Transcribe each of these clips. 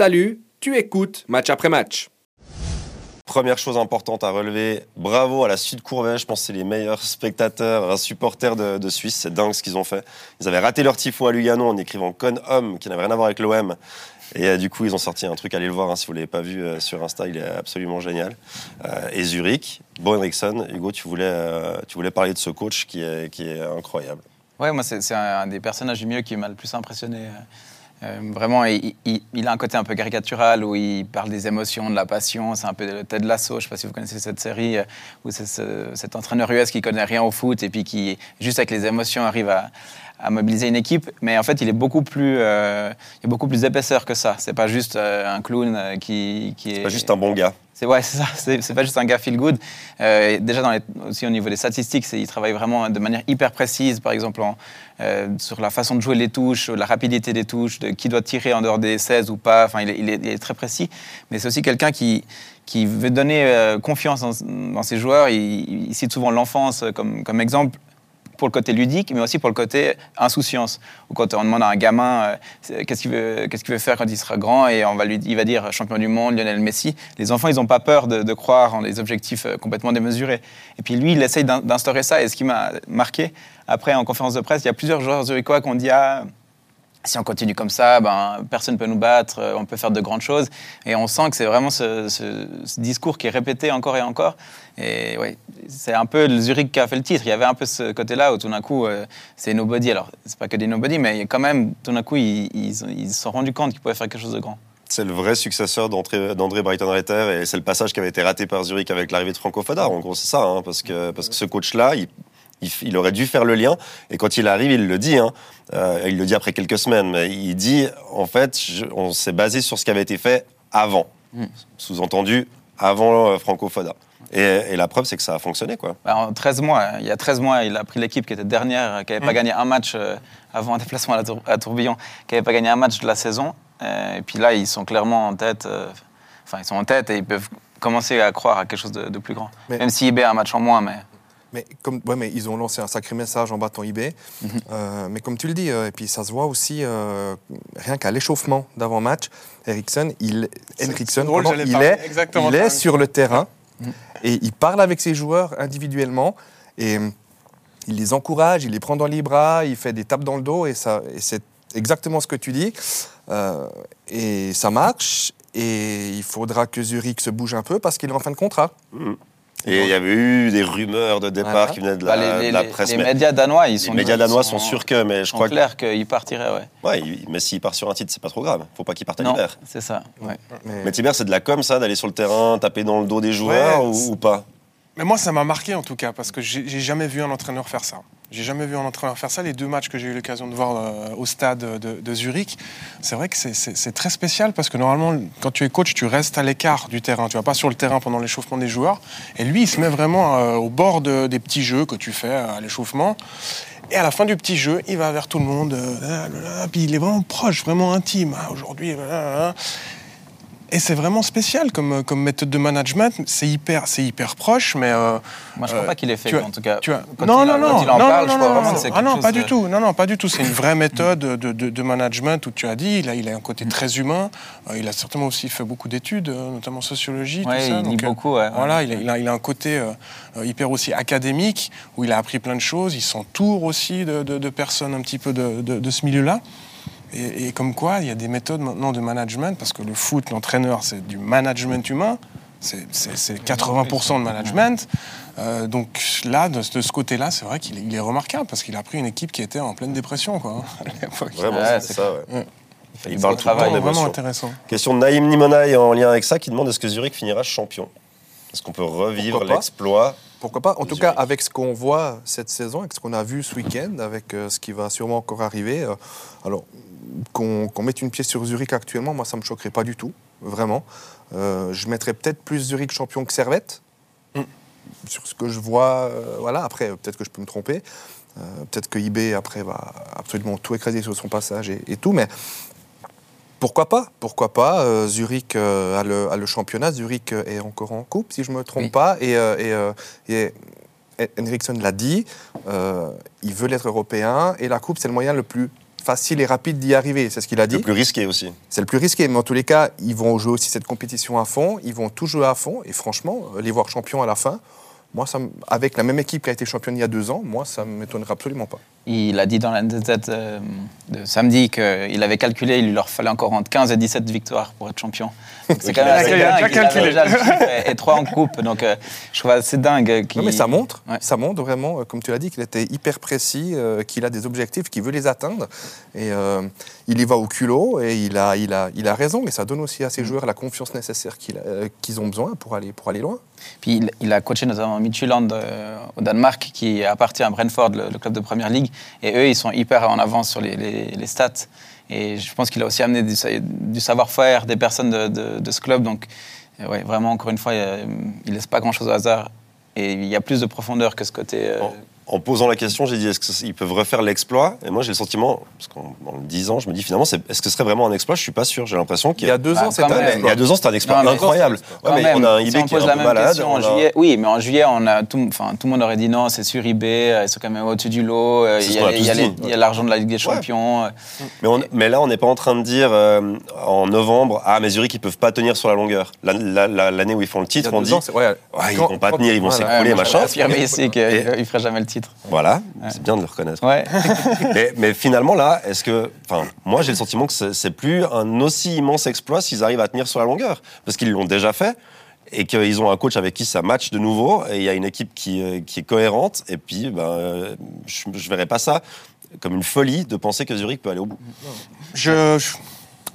Salut, tu écoutes match après match. Première chose importante à relever, bravo à la Sud Courvet. Je pense que c'est les meilleurs spectateurs, supporters de, de Suisse. C'est dingue ce qu'ils ont fait. Ils avaient raté leur tifo à Lugano en écrivant Con Homme, qui n'avait rien à voir avec l'OM. Et euh, du coup, ils ont sorti un truc, allez le voir hein, si vous ne l'avez pas vu euh, sur Insta, il est absolument génial. Euh, et Zurich, Bo Henriksen, Hugo, tu voulais, euh, tu voulais parler de ce coach qui est, qui est incroyable. Ouais, moi, c'est c'est un des personnages du milieu qui m'a le plus impressionné. Euh, vraiment, il, il- il a un côté un peu caricatural où il parle des émotions, de la passion. C'est un peu le Ted Lasso. Je ne sais pas si vous connaissez cette série euh, où c'est ce- cet entraîneur US qui connaît rien au foot et puis qui, juste avec les émotions, arrive à, à mobiliser une équipe. Mais en fait, il est beaucoup plus, euh, il y a beaucoup plus d'épaisseur que ça. C'est pas juste euh, un clown qui, qui est. C'est pas juste un bon gars. C'est ouais, ça. C'est pas juste un gars feel good. Euh, déjà dans aussi au niveau des statistiques, il travaille vraiment de manière hyper précise. Par exemple, euh, sur la façon de jouer les touches, la rapidité des touches, qui doit tirer en dehors des 16 ou pas. Enfin, il est, très précis. Mais c'est aussi quelqu'un qui veut donner euh, confiance dans, ses joueurs. Il, cite souvent l'enfance comme exemple pour le côté ludique, mais aussi pour le côté insouciance. Ou quand on demande à un gamin euh, qu'est-ce qu'il veut, qu'est-ce qu'il veut faire quand il sera grand, et on va lui, il va dire champion du monde, Lionel Messi. Les enfants, ils n'ont pas peur de, croire en des objectifs euh, complètement démesurés. Et puis lui, il essaye d'in- d'instaurer ça. Et ce qui m'a marqué, après en conférence de presse, il y a plusieurs joueurs zurichois qui ont dit ah, si on continue comme ça, ben, personne ne peut nous battre, euh, on peut faire de grandes choses. Et on sent que c'est vraiment ce, discours qui est répété encore et encore. Et ouais, c'est un peu le Zurich qui a fait le titre. Il y avait un peu ce côté-là où tout d'un coup, euh, c'est nobody. Alors, c'est pas que des nobody, mais quand même, tout d'un coup, ils se sont rendus compte qu'ils pouvaient faire quelque chose de grand. C'est le vrai successeur d'André Breitenreiter et c'est le passage qui avait été raté par Zurich avec l'arrivée de Franco Foda. En gros, c'est ça, hein, parce, que, parce que ce coach-là, il, il aurait dû faire le lien. Et quand il arrive, il le dit. hein. Euh, il le dit après quelques semaines, mais il dit en fait, je- on s'est basé sur ce qui avait été fait avant. Mm. Sous-entendu, avant euh, Franco Foda. Et, et la preuve, c'est que ça a fonctionné, quoi. Bah, en 13 mois, il y a 13 mois, il a pris l'équipe qui était dernière, qui n'avait pas gagné un match euh, avant un déplacement à, la Tour- à Tourbillon, qui n'avait pas gagné un match de la saison. Et puis là, ils sont clairement en tête. Enfin, ils sont en tête et ils peuvent commencer à croire à quelque chose de, de plus grand. Mais- Même si IB a un match en moins, mais Mais, comme, ouais, mais ils ont lancé un sacré message en battant eBay. Euh, mais comme tu le dis, euh, et puis ça se voit aussi, euh, rien qu'à l'échauffement d'avant-match, Ericsson, il, drôle, pardon, j'allais il est, il est sur le terrain et il parle avec ses joueurs individuellement et hum, il les encourage, il les prend dans les bras, il fait des tapes dans le dos et, ça, et c'est exactement ce que tu dis. Euh, et ça marche et il faudra que Zurich se bouge un peu parce qu'il est en fin de contrat. Et il y avait eu des rumeurs de départ Voilà. qui venaient de la, bah, les, de la les- presse. les médias danois, ils sont les médias danois sont sûrs que, mais je crois que clairs qu'ils partiraient, ouais. Mais s'il part sur un titre, c'est pas trop grave. Faut pas qu'il parte à Non, l'hiver. c'est ça. ouais. Mais, Mais Tiber, c'est de la com, ça, d'aller sur le terrain, taper dans le dos des joueurs Ouais, ou, c'est- ou pas? Mais moi, ça m'a marqué en tout cas, parce que j'ai jamais vu un entraîneur faire ça. J'ai jamais vu un entraîneur faire ça. Les deux matchs que j'ai eu l'occasion de voir euh, au stade de, Zurich, c'est vrai que c'est- très spécial parce que normalement, quand tu es coach, tu restes à l'écart du terrain. Tu vas pas sur le terrain pendant l'échauffement des joueurs. Et lui, il se met vraiment euh, au bord de- des petits jeux que tu fais euh, à l'échauffement. Et à la fin du petit jeu, il va vers tout le monde. puis il est vraiment proche, vraiment intime. Ah, Aujourd'hui. Et c'est vraiment spécial comme, comme méthode de management. C'est hyper, c'est hyper proche, mais euh, Moi, je crois Euh, pas qu'il ait fait, as- en tout cas. tu as- quand non, il, non, non, non, parle, non, crois non, ah non, pas de- du tout. Non, non, pas du tout. C'est une vraie méthode de, de- de management où tu as dit, il a, il a un côté très humain. Euh, il a certainement aussi fait beaucoup d'études, euh, notamment sociologie, Ouais, tout ça. il lit Donc, euh, beaucoup, ouais. Voilà, il a, il a- il a un côté euh, euh, hyper aussi académique où il a appris plein de choses. Il s'entoure aussi de, personnes un petit peu de, de- de ce milieu-là. Et, et comme quoi, il y a des méthodes maintenant de management, parce que le foot, l'entraîneur, c'est du management humain. C'est- C'est c'est 80% de management. Euh, donc là, de, de ce côté-là, c'est vrai qu'il est, remarquable parce qu'il a pris une équipe qui était en pleine dépression. Quoi, à l'époque. Vraiment, Ouais, c'est ça, ouais. Ouais. Il parle tout le travail. temps Vraiment d'émotion. intéressant. Question de Naïm Nimonaï en lien avec ça qui demande est-ce que Zurich finira champion? Est-ce qu'on peut revivre l'exploit Pourquoi pas? En tout cas, avec ce qu'on voit cette saison, avec ce qu'on a vu ce week-end, avec euh, ce qui va sûrement encore arriver, euh, alors qu'on mette une pièce sur Zurich actuellement, moi, ça me choquerait pas du tout, vraiment. Euh, je mettrais peut-être plus Zurich champion que Servette, Mm. sur ce que je vois. voilà, après, peut-être que je peux me tromper. Peut-être que IB, après, va absolument tout écraser sur son passage et, et tout, mais pourquoi pas Pourquoi pas euh, Zurich euh, a, le, a le championnat. Zurich euh, est encore en coupe, si je ne me trompe Oui. pas. Et, euh, et, euh, et Henriksen l'a dit, euh, il veut l'être européen. Et la coupe, c'est le moyen le plus facile et rapide d'y arriver. C'est ce qu'il a dit. Le plus risqué aussi. C'est le plus risqué, mais en tous les cas, ils vont jouer aussi cette compétition à fond. Ils vont tout jouer à fond. Et franchement, les voir champions à la fin, moi, ça, avec la même équipe qui a été championne il y a deux ans, moi, ça ne m'étonnerait absolument pas. Il a dit dans la NZZ euh, de samedi qu'il avait calculé, il lui leur fallait encore entre 15 et 17 victoires pour être champion. C'est quand même Il a- assez il a dingue. déjà Il avait calculé. déjà le chiffre et, et trois en coupe. Donc euh, je trouve assez dingue. Non, mais ça montre, Ouais. ça montre vraiment, euh, comme tu l'as dit, qu'il était hyper précis, euh, qu'il a des objectifs, qu'il veut les atteindre. Et euh, il y va au culot et il a, il, a, il a raison. Et ça donne aussi à ces joueurs la confiance nécessaire euh, qu'ils ont besoin pour aller, pour aller loin. Puis il, a coaché notamment Midtjylland euh, au Danemark, qui appartient à Brentford, le, club de première ligue. Et eux, ils sont hyper en avance sur les, les- stats. Et je pense qu'il a aussi amené du, sa- du savoir-faire des personnes de, ce club. Donc, euh, ouais, vraiment, encore une fois, il ne laisse pas grand-chose au hasard. Et il y a plus de profondeur que ce côté. euh, en posant la question, j'ai dit est-ce qu'ils peuvent refaire l'exploit? Et moi, j'ai le sentiment, parce qu'en en le disant, je me dis finalement, est-ce que ce serait vraiment un exploit? Je suis pas sûr. J'ai l'impression qu'il Il y a deux ans, quand c'était un même. Il y a exploit. deux ans, c'était un exploit incroyable. Ouais, mais on a un si on qui est pose un la peu même malade. question en on a- juillet, oui, mais en juillet, on a tout, enfin, tout le monde aurait dit non, c'est sur eBay, euh, ils sont quand même au-dessus du lot, euh, il y a l'argent de la Ligue des Champions. euh, Mais, on- mais là, on n'est pas en train de dire euh, en novembre, ah, mais Zurich, ils peuvent pas tenir sur la longueur. La- la- la- L'année où ils font le titre, on dit, Ouais, ils quand- vont pas tenir, ils vont s'écrouler, machin. affirmer ici ne jamais le titre. Voilà, c'est bien de le reconnaître. Ouais. mais, mais finalement, là, est-ce que. Enfin, moi, j'ai le sentiment que c'est plus un aussi immense exploit s'ils arrivent à tenir sur la longueur. Parce qu'ils l'ont déjà fait. Et qu'ils ont un coach avec qui ça match de nouveau. Et il y a une équipe qui, euh, qui est cohérente. Et puis, ben, euh, je ne verrais pas ça comme une folie de penser que Zurich peut aller au bout. Je, je-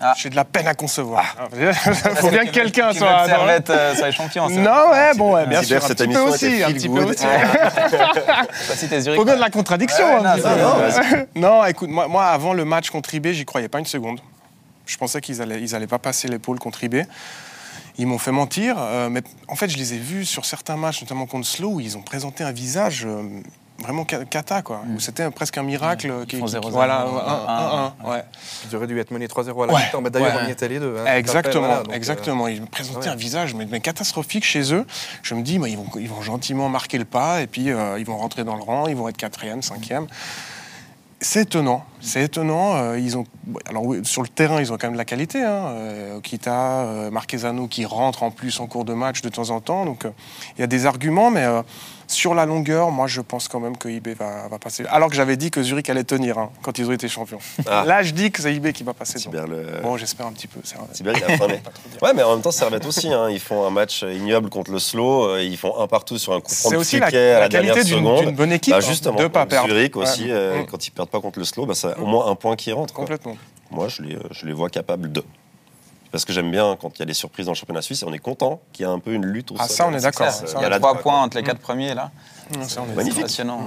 Ah. j'ai de la peine à concevoir. Il faut bien que quelqu'un Qui soit. Servette euh, soit les champions. Non, ouais, bon, ouais, bien Cyber, sûr, un cette petit peu aussi, un petit peu aussi. Faut bien de la contradiction. Ouais, un non, écoute, moi, moi, avant le match contre IB, j'y croyais pas une seconde. Je pensais qu'ils allaient, ils allaient pas passer l'épaule contre IB. Ils m'ont fait mentir, euh, mais en fait, je les ai vus sur certains matchs, notamment contre Slow, où ils ont présenté un visage euh, vraiment ca- cata, quoi. Où c'était presque un miracle. Mm. Ils qui, font qui- 0-0, voilà, 1-1, 1-1, ouais. Ils auraient dû être menés 3-0 à la Ouais, mi-temps. Mais D'ailleurs, ouais. on y était les deux. hein. Exactement, Voilà, donc, euh, exactement. Ils me présentaient ouais. un visage mais, mais catastrophique chez eux. Je me dis, bah, ils, vont, ils vont gentiment marquer le pas et puis euh, ils vont rentrer dans le rang, ils vont être quatrième, cinquième. C'est étonnant, c'est étonnant. euh, ils ont, alors oui, sur le terrain, ils ont quand même de la qualité. Hein. euh, Okita, euh, Marquezano qui rentre en plus en cours de match de temps en temps. Donc euh, il y a des arguments, mais euh, sur la longueur, moi je pense quand même que IB va, va passer. Alors que j'avais dit que Zurich allait tenir hein, quand ils ont été champions. Ah. Là, je dis que c'est IB qui va passer. le... Bon, j'espère un petit peu. il a faim, mais- Ouais, mais en même temps, Servette aussi. hein. Ils font un match ignoble contre le slow. euh, Ils font un partout sur un coup franc C'est de aussi la, à la qualité d'une bonne équipe. Bah, hein, justement, de ne pas perdre. Zurich aussi, Ouais. euh, Mm. quand ils perdent pas contre le slow, bah, c'est au moins un point qui rentre. quoi. Complètement. Moi, je les, je les vois capables de. Parce que j'aime bien quand il y a des surprises dans le championnat suisse et on est content qu'il y a un peu une lutte au Ah, sol. ça, on est d'accord. Ça, Il y a trois points entre les quatre premiers là. Non, ça, on est C'est Magnifique. impressionnant. ouais.